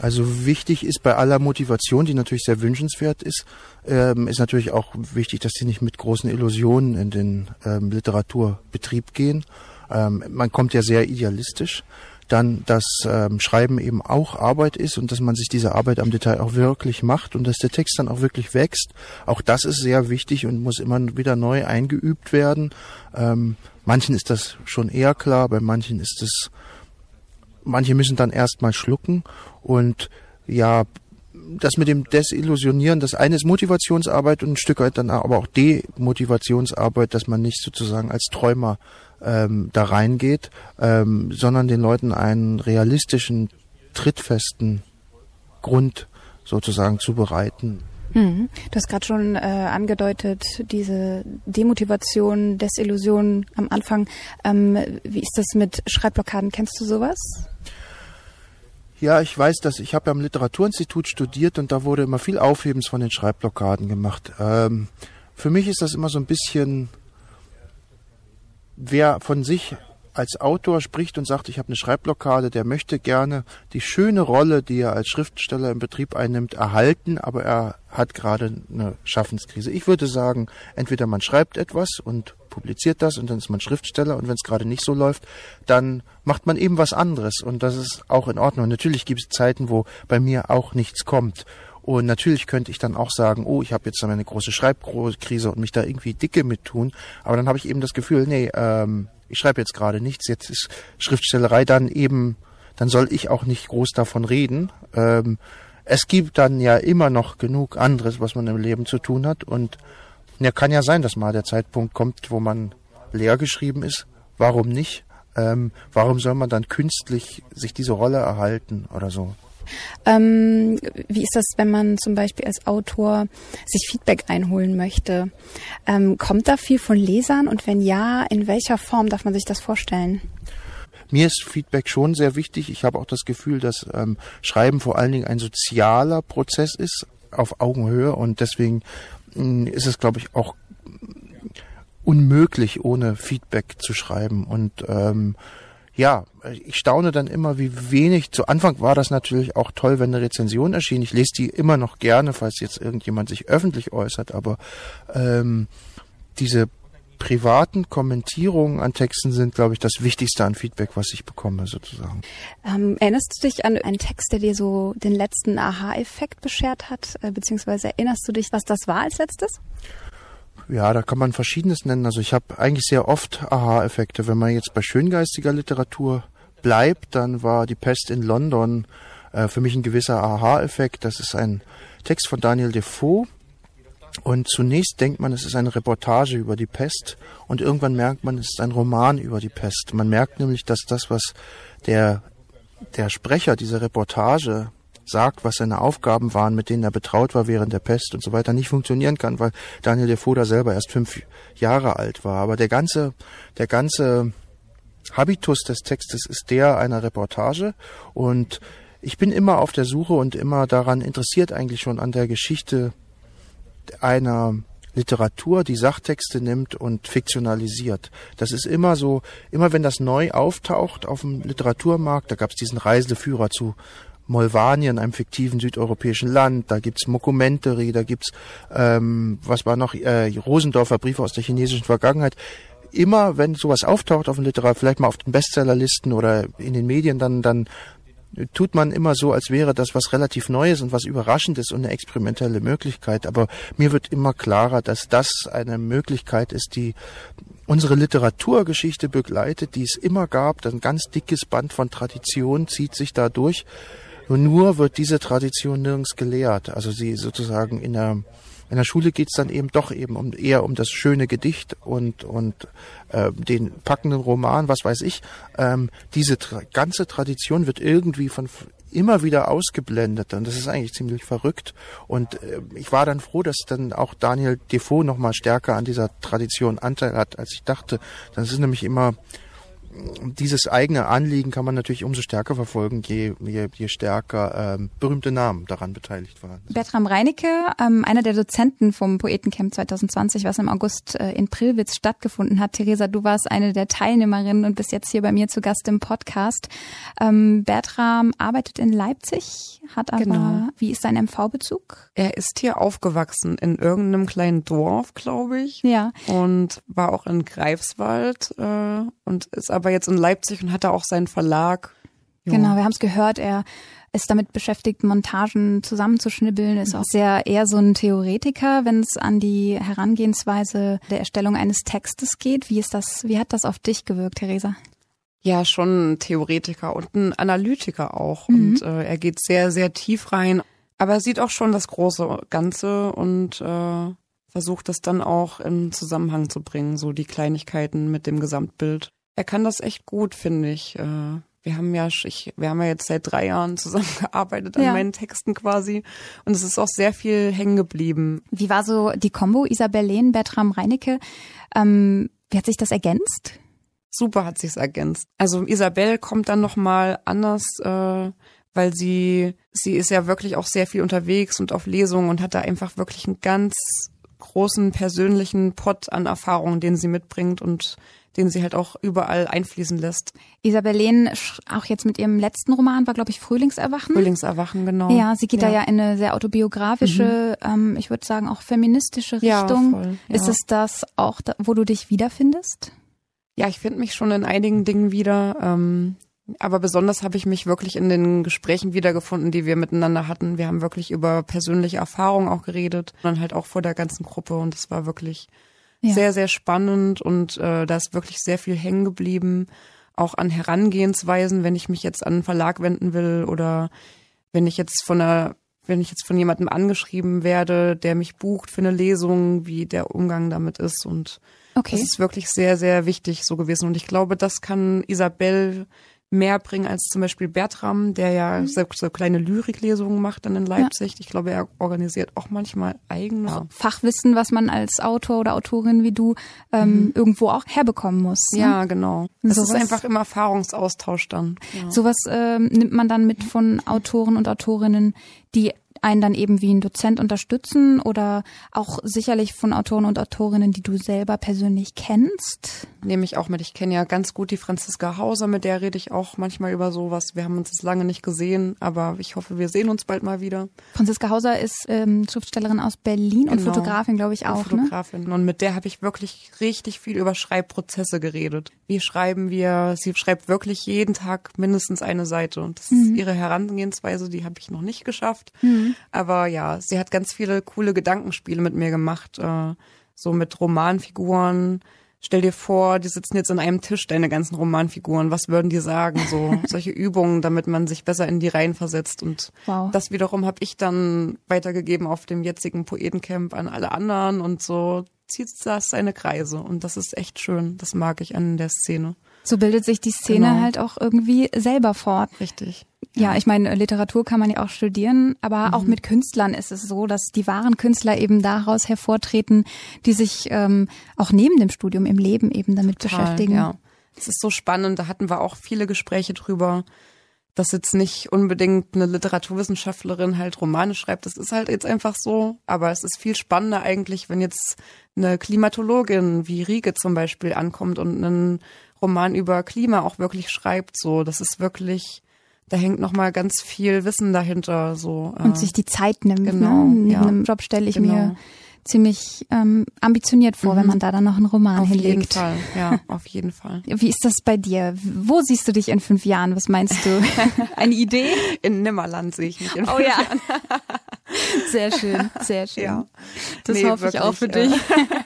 Also wichtig ist bei aller Motivation, die natürlich sehr wünschenswert ist, ähm, ist natürlich auch wichtig, dass sie nicht mit großen Illusionen in den ähm, Literaturbetrieb gehen. Ähm, man kommt ja sehr idealistisch. Dann, dass ähm, Schreiben eben auch Arbeit ist und dass man sich diese Arbeit am Detail auch wirklich macht und dass der Text dann auch wirklich wächst. Auch das ist sehr wichtig und muss immer wieder neu eingeübt werden. Ähm, manchen ist das schon eher klar, bei manchen ist es manche müssen dann erstmal schlucken und ja, das mit dem Desillusionieren, das eine ist Motivationsarbeit und ein Stück weit dann aber auch Demotivationsarbeit, dass man nicht sozusagen als Träumer ähm, da reingeht, ähm, sondern den Leuten einen realistischen, trittfesten Grund sozusagen zu bereiten. Mhm. Du hast gerade schon äh, angedeutet, diese Demotivation, Desillusion am Anfang. Ähm, wie ist das mit Schreibblockaden? Kennst du sowas? Ja, ich weiß, dass ich habe am Literaturinstitut studiert und da wurde immer viel Aufhebens von den Schreibblockaden gemacht. Ähm, für mich ist das immer so ein bisschen, wer von sich als Autor spricht und sagt, ich habe eine Schreibblockade, der möchte gerne die schöne Rolle, die er als Schriftsteller im Betrieb einnimmt, erhalten, aber er hat gerade eine Schaffenskrise. Ich würde sagen, entweder man schreibt etwas und publiziert das und dann ist man Schriftsteller und wenn es gerade nicht so läuft, dann macht man eben was anderes und das ist auch in Ordnung. Und natürlich gibt es Zeiten, wo bei mir auch nichts kommt. Und natürlich könnte ich dann auch sagen, oh, ich habe jetzt eine große Schreibkrise und mich da irgendwie dicke mit tun. Aber dann habe ich eben das Gefühl, nee, ähm, ich schreibe jetzt gerade nichts. Jetzt ist Schriftstellerei dann eben, dann soll ich auch nicht groß davon reden. Ähm, es gibt dann ja immer noch genug anderes, was man im Leben zu tun hat. Und ja, kann ja sein, dass mal der Zeitpunkt kommt, wo man leer geschrieben ist. Warum nicht? Ähm, warum soll man dann künstlich sich diese Rolle erhalten oder so? Ähm, wie ist das, wenn man zum Beispiel als Autor sich Feedback einholen möchte? Ähm, kommt da viel von Lesern und wenn ja, in welcher Form darf man sich das vorstellen? Mir ist Feedback schon sehr wichtig. Ich habe auch das Gefühl, dass ähm, Schreiben vor allen Dingen ein sozialer Prozess ist, auf Augenhöhe und deswegen ist es, glaube ich, auch unmöglich, ohne Feedback zu schreiben. Und ähm, ja, ich staune dann immer, wie wenig. Zu Anfang war das natürlich auch toll, wenn eine Rezension erschien. Ich lese die immer noch gerne, falls jetzt irgendjemand sich öffentlich äußert, aber ähm, diese privaten Kommentierungen an Texten sind, glaube ich, das Wichtigste an Feedback, was ich bekomme, sozusagen. Ähm, erinnerst du dich an einen Text, der dir so den letzten Aha-Effekt beschert hat, äh, beziehungsweise erinnerst du dich, was das war als letztes? Ja, da kann man verschiedenes nennen. Also ich habe eigentlich sehr oft Aha-Effekte. Wenn man jetzt bei schöngeistiger Literatur bleibt, dann war die Pest in London äh, für mich ein gewisser Aha-Effekt. Das ist ein Text von Daniel Defoe und zunächst denkt man, es ist eine Reportage über die Pest und irgendwann merkt man, es ist ein Roman über die Pest. Man merkt nämlich, dass das, was der, der Sprecher dieser Reportage sagt, was seine Aufgaben waren, mit denen er betraut war während der Pest und so weiter, nicht funktionieren kann, weil Daniel Defoe da selber erst fünf Jahre alt war. Aber der ganze, der ganze Habitus des Textes ist der einer Reportage und ich bin immer auf der Suche und immer daran interessiert eigentlich schon an der Geschichte einer Literatur, die Sachtexte nimmt und fiktionalisiert. Das ist immer so, immer wenn das neu auftaucht auf dem Literaturmarkt, da gab es diesen Reiseführer zu Molvanien, einem fiktiven südeuropäischen Land, da gibt's Mokumentary, da gibt's ähm, was war noch, äh, Rosendorfer Briefe aus der chinesischen Vergangenheit. Immer wenn sowas auftaucht auf dem Literatur, vielleicht mal auf den Bestsellerlisten oder in den Medien, dann, dann tut man immer so, als wäre das was relativ Neues und was Überraschendes und eine experimentelle Möglichkeit. Aber mir wird immer klarer, dass das eine Möglichkeit ist, die unsere Literaturgeschichte begleitet, die es immer gab. Ein ganz dickes Band von Tradition zieht sich da durch. Nur wird diese Tradition nirgends gelehrt. Also sie sozusagen in der in der Schule geht's dann eben doch eben um, eher um das schöne Gedicht und, und äh, den packenden Roman, was weiß ich. Ähm, diese tra ganze Tradition wird irgendwie von immer wieder ausgeblendet und das ist eigentlich ziemlich verrückt. Und äh, ich war dann froh, dass dann auch Daniel Defoe noch mal stärker an dieser Tradition Anteil hat, als ich dachte. Das ist nämlich immer dieses eigene Anliegen kann man natürlich umso stärker verfolgen, je, je, je stärker ähm, berühmte Namen daran beteiligt waren. Bertram Reinecke, ähm, einer der Dozenten vom Poetencamp 2020, was im August äh, in Prillwitz stattgefunden hat. Theresa, du warst eine der Teilnehmerinnen und bist jetzt hier bei mir zu Gast im Podcast. Ähm, Bertram arbeitet in Leipzig, hat aber, genau. wie ist sein MV-Bezug? Er ist hier aufgewachsen in irgendeinem kleinen Dorf, glaube ich. Ja. Und war auch in Greifswald äh, und ist aber jetzt in Leipzig und hat da auch seinen Verlag. Jo. Genau, wir haben es gehört, er ist damit beschäftigt, Montagen zusammenzuschnibbeln, ist auch sehr eher so ein Theoretiker, wenn es an die Herangehensweise der Erstellung eines Textes geht. Wie ist das, wie hat das auf dich gewirkt, Theresa? Ja, schon ein Theoretiker und ein Analytiker auch. Mhm. Und äh, er geht sehr, sehr tief rein. Aber er sieht auch schon das große Ganze und äh, versucht das dann auch in Zusammenhang zu bringen, so die Kleinigkeiten mit dem Gesamtbild. Er kann das echt gut, finde ich. Äh, wir haben ja, ich, wir haben ja jetzt seit drei Jahren zusammengearbeitet an ja. meinen Texten quasi. Und es ist auch sehr viel hängen geblieben. Wie war so die Kombo Isabel Lehn, Bertram Reinecke? Ähm, wie hat sich das ergänzt? Super hat sich's ergänzt. Also Isabel kommt dann nochmal anders, äh, weil sie, sie ist ja wirklich auch sehr viel unterwegs und auf Lesungen und hat da einfach wirklich einen ganz großen persönlichen Pot an Erfahrungen, den sie mitbringt und den sie halt auch überall einfließen lässt. Isabel Lehn, auch jetzt mit ihrem letzten Roman, war, glaube ich, Frühlingserwachen. Frühlingserwachen, genau. Ja, sie geht ja. da ja in eine sehr autobiografische, mhm. ähm, ich würde sagen auch feministische Richtung. Ja, voll, ja. Ist es das auch, da, wo du dich wiederfindest? Ja, ich finde mich schon in einigen Dingen wieder. Ähm, aber besonders habe ich mich wirklich in den Gesprächen wiedergefunden, die wir miteinander hatten. Wir haben wirklich über persönliche Erfahrungen auch geredet, dann halt auch vor der ganzen Gruppe und es war wirklich ja. sehr, sehr spannend und äh, da ist wirklich sehr viel hängen geblieben, auch an Herangehensweisen, wenn ich mich jetzt an einen Verlag wenden will oder wenn ich jetzt von einer wenn ich jetzt von jemandem angeschrieben werde, der mich bucht für eine Lesung, wie der Umgang damit ist. Und okay. das ist wirklich sehr, sehr wichtig so gewesen. Und ich glaube, das kann Isabel mehr bringen als zum Beispiel Bertram, der ja mhm. so, so, kleine Lyriklesungen macht dann in Leipzig. Ja. Ich glaube, er organisiert auch manchmal eigene. Ja. Fachwissen, was man als Autor oder Autorin wie du ähm, mhm. irgendwo auch herbekommen muss. Ne? Ja, genau. Es so ist einfach im Erfahrungsaustausch dann. Ja. Sowas ähm, nimmt man dann mit von Autoren und Autorinnen, die einen dann eben wie ein Dozent unterstützen oder auch sicherlich von Autoren und Autorinnen, die du selber persönlich kennst? Nehme ich auch mit. Ich kenne ja ganz gut die Franziska Hauser, mit der rede ich auch manchmal über sowas. Wir haben uns jetzt lange nicht gesehen, aber ich hoffe, wir sehen uns bald mal wieder. Franziska Hauser ist ähm, Schriftstellerin aus Berlin genau. und Fotografin, glaube ich, auch. Und ne? Fotografin. Ne? Und mit der habe ich wirklich richtig viel über Schreibprozesse geredet. Wie schreiben wir? Sie schreibt wirklich jeden Tag mindestens eine Seite. Und das mhm. ist ihre Herangehensweise, die habe ich noch nicht geschafft. Mhm. Aber ja, sie hat ganz viele coole Gedankenspiele mit mir gemacht, äh, so mit Romanfiguren. Stell dir vor, die sitzen jetzt an einem Tisch, deine ganzen Romanfiguren. Was würden die sagen? So solche Übungen, damit man sich besser in die Reihen versetzt. Und wow. das wiederum habe ich dann weitergegeben auf dem jetzigen Poetencamp an alle anderen und so zieht das seine Kreise. Und das ist echt schön. Das mag ich an der Szene. So bildet sich die Szene genau. halt auch irgendwie selber fort. Richtig. Ja, ich meine, Literatur kann man ja auch studieren, aber mhm. auch mit Künstlern ist es so, dass die wahren Künstler eben daraus hervortreten, die sich ähm, auch neben dem Studium im Leben eben damit Total, beschäftigen. Ja, es ist so spannend. Da hatten wir auch viele Gespräche drüber, dass jetzt nicht unbedingt eine Literaturwissenschaftlerin halt Romane schreibt. Das ist halt jetzt einfach so. Aber es ist viel spannender eigentlich, wenn jetzt eine Klimatologin wie Rieke zum Beispiel ankommt und einen Roman über Klima auch wirklich schreibt. So, das ist wirklich da hängt noch mal ganz viel Wissen dahinter so und äh, sich die Zeit nimmt ne? genau ne? neben ja. einem Job stelle ich genau. mir ziemlich ähm, ambitioniert vor mhm. wenn man da dann noch einen Roman auf hinlegt auf jeden Fall ja auf jeden Fall wie ist das bei dir wo siehst du dich in fünf Jahren was meinst du eine Idee in Nimmerland sehe ich mich in oh fünf ja Jahren. sehr schön sehr schön ja. das nee, hoffe wirklich, ich auch für dich äh,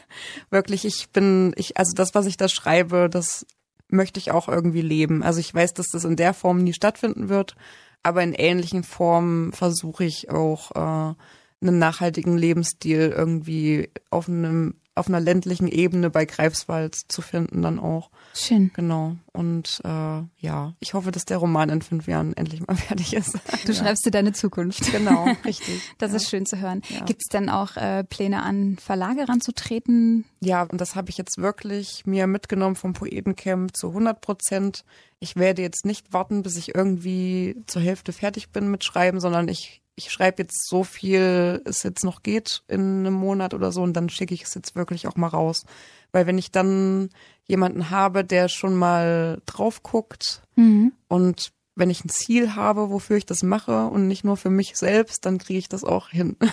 wirklich ich bin ich also das was ich da schreibe das möchte ich auch irgendwie leben. Also ich weiß, dass das in der Form nie stattfinden wird, aber in ähnlichen Formen versuche ich auch äh, einen nachhaltigen Lebensstil irgendwie auf einem auf einer ländlichen Ebene bei Greifswald zu finden dann auch. Schön. Genau. Und äh, ja, ich hoffe, dass der Roman in fünf Jahren endlich mal fertig ist. Du schreibst dir deine Zukunft. Genau, richtig. Das ja. ist schön zu hören. Ja. Gibt es denn auch äh, Pläne an Verlage ranzutreten? Ja, und das habe ich jetzt wirklich mir mitgenommen vom Poetencamp zu 100 Prozent. Ich werde jetzt nicht warten, bis ich irgendwie zur Hälfte fertig bin mit Schreiben, sondern ich ich schreibe jetzt so viel es jetzt noch geht in einem Monat oder so und dann schicke ich es jetzt wirklich auch mal raus. Weil wenn ich dann jemanden habe, der schon mal drauf guckt Mhm. und wenn ich ein Ziel habe, wofür ich das mache und nicht nur für mich selbst, dann kriege ich das auch hin.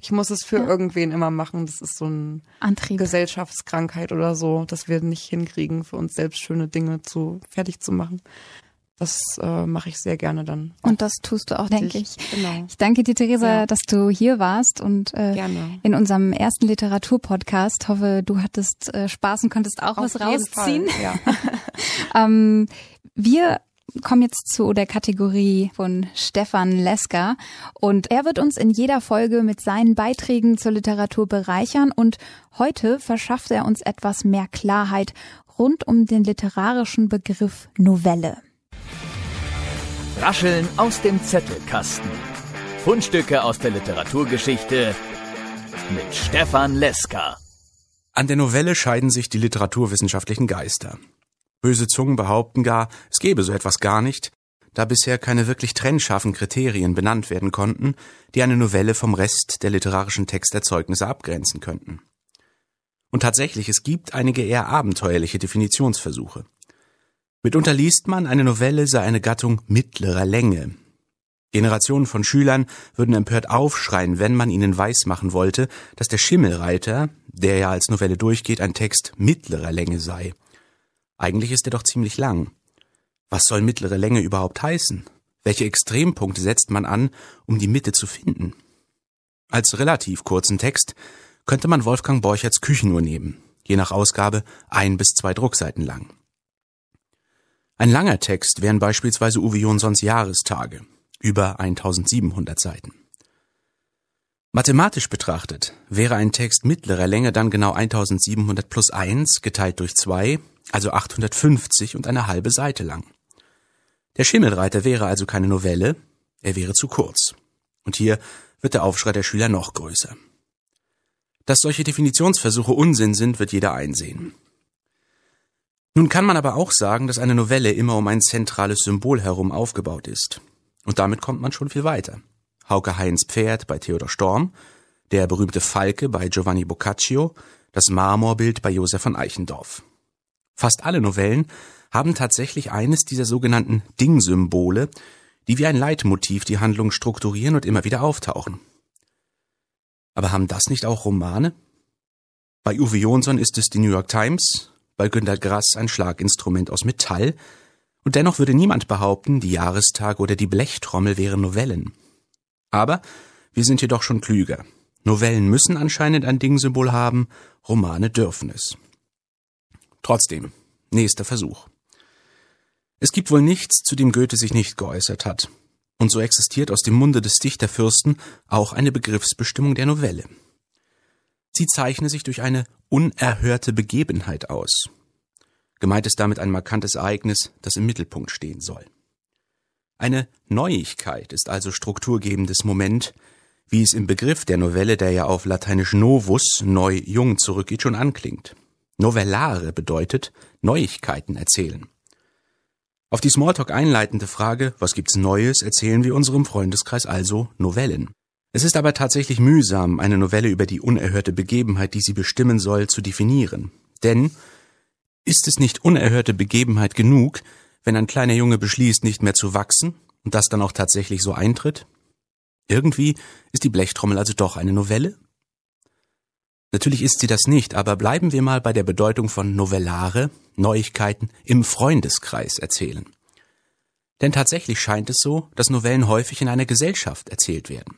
Ich muss es für Ja. irgendwen immer machen. Das ist so ein Antrieb. Gesellschaftskrankheit oder so, dass wir nicht hinkriegen, für uns selbst schöne Dinge zu fertig zu machen. Das äh, mache ich sehr gerne dann. Und das tust du auch, denke ich. Genau. Ich danke dir, Theresa, Ja. dass du hier warst und äh, Gerne. in unserem ersten Literaturpodcast. Hoffe, du hattest äh, Spaß und konntest auch was Auf jeden rausziehen. Fall, Ja. Ähm, wir kommen jetzt zu der Kategorie von Stefan Lesker und er wird uns in jeder Folge mit seinen Beiträgen zur Literatur bereichern und heute verschafft er uns etwas mehr Klarheit rund um den literarischen Begriff Novelle. Rascheln aus dem Zettelkasten. Fundstücke aus der Literaturgeschichte mit Stefan Leska. An der Novelle scheiden sich die literaturwissenschaftlichen Geister. Böse Zungen behaupten gar, es gebe so etwas gar nicht, da bisher keine wirklich trennscharfen Kriterien benannt werden konnten, die eine Novelle vom Rest der literarischen Texterzeugnisse abgrenzen könnten. Und tatsächlich, es gibt einige eher abenteuerliche Definitionsversuche. Mitunter liest man, eine Novelle sei eine Gattung mittlerer Länge. Generationen von Schülern würden empört aufschreien, wenn man ihnen weismachen wollte, dass der Schimmelreiter, der ja als Novelle durchgeht, ein Text mittlerer Länge sei. Eigentlich ist er doch ziemlich lang. Was soll mittlere Länge überhaupt heißen? Welche Extrempunkte setzt man an, um die Mitte zu finden? Als relativ kurzen Text könnte man Wolfgang Borcherts Küchenuhr nehmen, je nach Ausgabe ein bis zwei Druckseiten lang. Ein langer Text wären beispielsweise Uwe Jonsons Jahrestage, über 1700 Seiten. Mathematisch betrachtet wäre ein Text mittlerer Länge dann genau 1700 plus 1 geteilt durch 2, also 850 und eine halbe Seite lang. Der Schimmelreiter wäre also keine Novelle, er wäre zu kurz. Und hier wird der Aufschrei der Schüler noch größer. Dass solche Definitionsversuche Unsinn sind, wird jeder einsehen. Nun kann man aber auch sagen, dass eine Novelle immer um ein zentrales Symbol herum aufgebaut ist. Und damit kommt man schon viel weiter. Hauke Heinz Pferd bei Theodor Storm, der berühmte Falke bei Giovanni Boccaccio, das Marmorbild bei Josef von Eichendorff. Fast alle Novellen haben tatsächlich eines dieser sogenannten Dingsymbole, die wie ein Leitmotiv die Handlung strukturieren und immer wieder auftauchen. Aber haben das nicht auch Romane? Bei Uwe Jonsson ist es die New York Times, bei Günter Grass ein Schlaginstrument aus Metall, und dennoch würde niemand behaupten, die Jahrestage oder die Blechtrommel wären Novellen. Aber wir sind jedoch schon klüger. Novellen müssen anscheinend ein Dingsymbol haben, Romane dürfen es. Trotzdem, nächster Versuch. Es gibt wohl nichts, zu dem Goethe sich nicht geäußert hat. Und so existiert aus dem Munde des Dichterfürsten auch eine Begriffsbestimmung der Novelle. Sie zeichne sich durch eine unerhörte Begebenheit aus. Gemeint ist damit ein markantes Ereignis, das im Mittelpunkt stehen soll. Eine Neuigkeit ist also strukturgebendes Moment, wie es im Begriff der Novelle, der ja auf lateinisch novus, neu, jung zurückgeht, schon anklingt. Novellare bedeutet Neuigkeiten erzählen. Auf die Smalltalk einleitende Frage, was gibt's Neues, erzählen wir unserem Freundeskreis also Novellen. Es ist aber tatsächlich mühsam, eine Novelle über die unerhörte Begebenheit, die sie bestimmen soll, zu definieren. Denn ist es nicht unerhörte Begebenheit genug, wenn ein kleiner Junge beschließt, nicht mehr zu wachsen und das dann auch tatsächlich so eintritt? Irgendwie ist die Blechtrommel also doch eine Novelle? Natürlich ist sie das nicht, aber bleiben wir mal bei der Bedeutung von Novellare, Neuigkeiten im Freundeskreis erzählen. Denn tatsächlich scheint es so, dass Novellen häufig in einer Gesellschaft erzählt werden.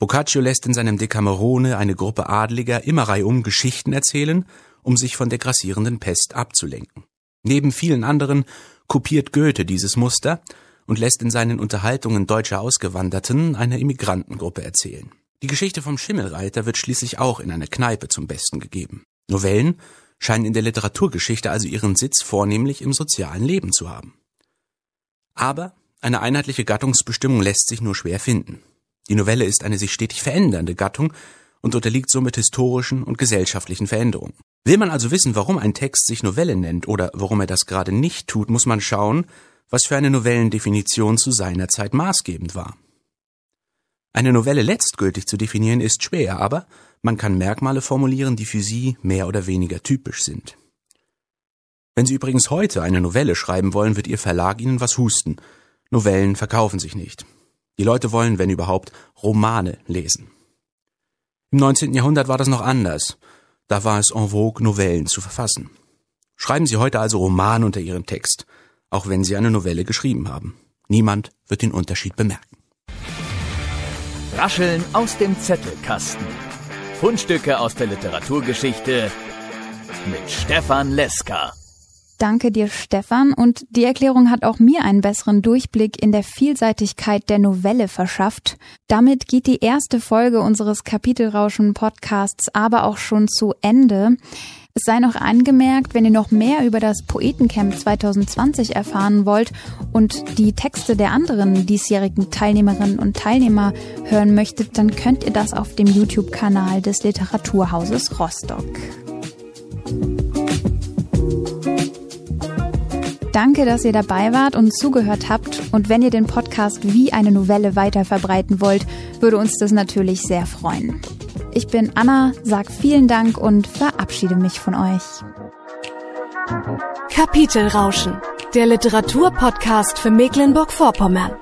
Boccaccio lässt in seinem Decamerone eine Gruppe Adliger immer reihum Geschichten erzählen, um sich von der grassierenden Pest abzulenken. Neben vielen anderen kopiert Goethe dieses Muster und lässt in seinen Unterhaltungen deutscher Ausgewanderten eine Immigrantengruppe erzählen. Die Geschichte vom Schimmelreiter wird schließlich auch in einer Kneipe zum Besten gegeben. Novellen scheinen in der Literaturgeschichte also ihren Sitz vornehmlich im sozialen Leben zu haben. Aber eine einheitliche Gattungsbestimmung lässt sich nur schwer finden. Die Novelle ist eine sich stetig verändernde Gattung und unterliegt somit historischen und gesellschaftlichen Veränderungen. Will man also wissen, warum ein Text sich Novelle nennt oder warum er das gerade nicht tut, muss man schauen, was für eine Novellendefinition zu seiner Zeit maßgebend war. Eine Novelle letztgültig zu definieren ist schwer, aber man kann Merkmale formulieren, die für sie mehr oder weniger typisch sind. Wenn Sie übrigens heute eine Novelle schreiben wollen, wird Ihr Verlag Ihnen was husten. Novellen verkaufen sich nicht. Die Leute wollen, wenn überhaupt, Romane lesen. Im 19. Jahrhundert war das noch anders. Da war es en vogue, Novellen zu verfassen. Schreiben Sie heute also Roman unter Ihren Text, auch wenn Sie eine Novelle geschrieben haben. Niemand wird den Unterschied bemerken. Rascheln aus dem Zettelkasten. Fundstücke aus der Literaturgeschichte mit Stefan Leska. Danke dir, Stefan. Und die Erklärung hat auch mir einen besseren Durchblick in der Vielseitigkeit der Novelle verschafft. Damit geht die erste Folge unseres Kapitelrauschen Podcasts aber auch schon zu Ende. Es sei noch angemerkt, wenn ihr noch mehr über das Poetencamp 2020 erfahren wollt und die Texte der anderen diesjährigen Teilnehmerinnen und Teilnehmer hören möchtet, dann könnt ihr das auf dem YouTube-Kanal des Literaturhauses Rostock. Danke, dass ihr dabei wart und zugehört habt. Und wenn ihr den Podcast wie eine Novelle weiter verbreiten wollt, würde uns das natürlich sehr freuen. Ich bin Anna, sag vielen Dank und verabschiede mich von euch. Kapitelrauschen, der Literaturpodcast für Mecklenburg-Vorpommern.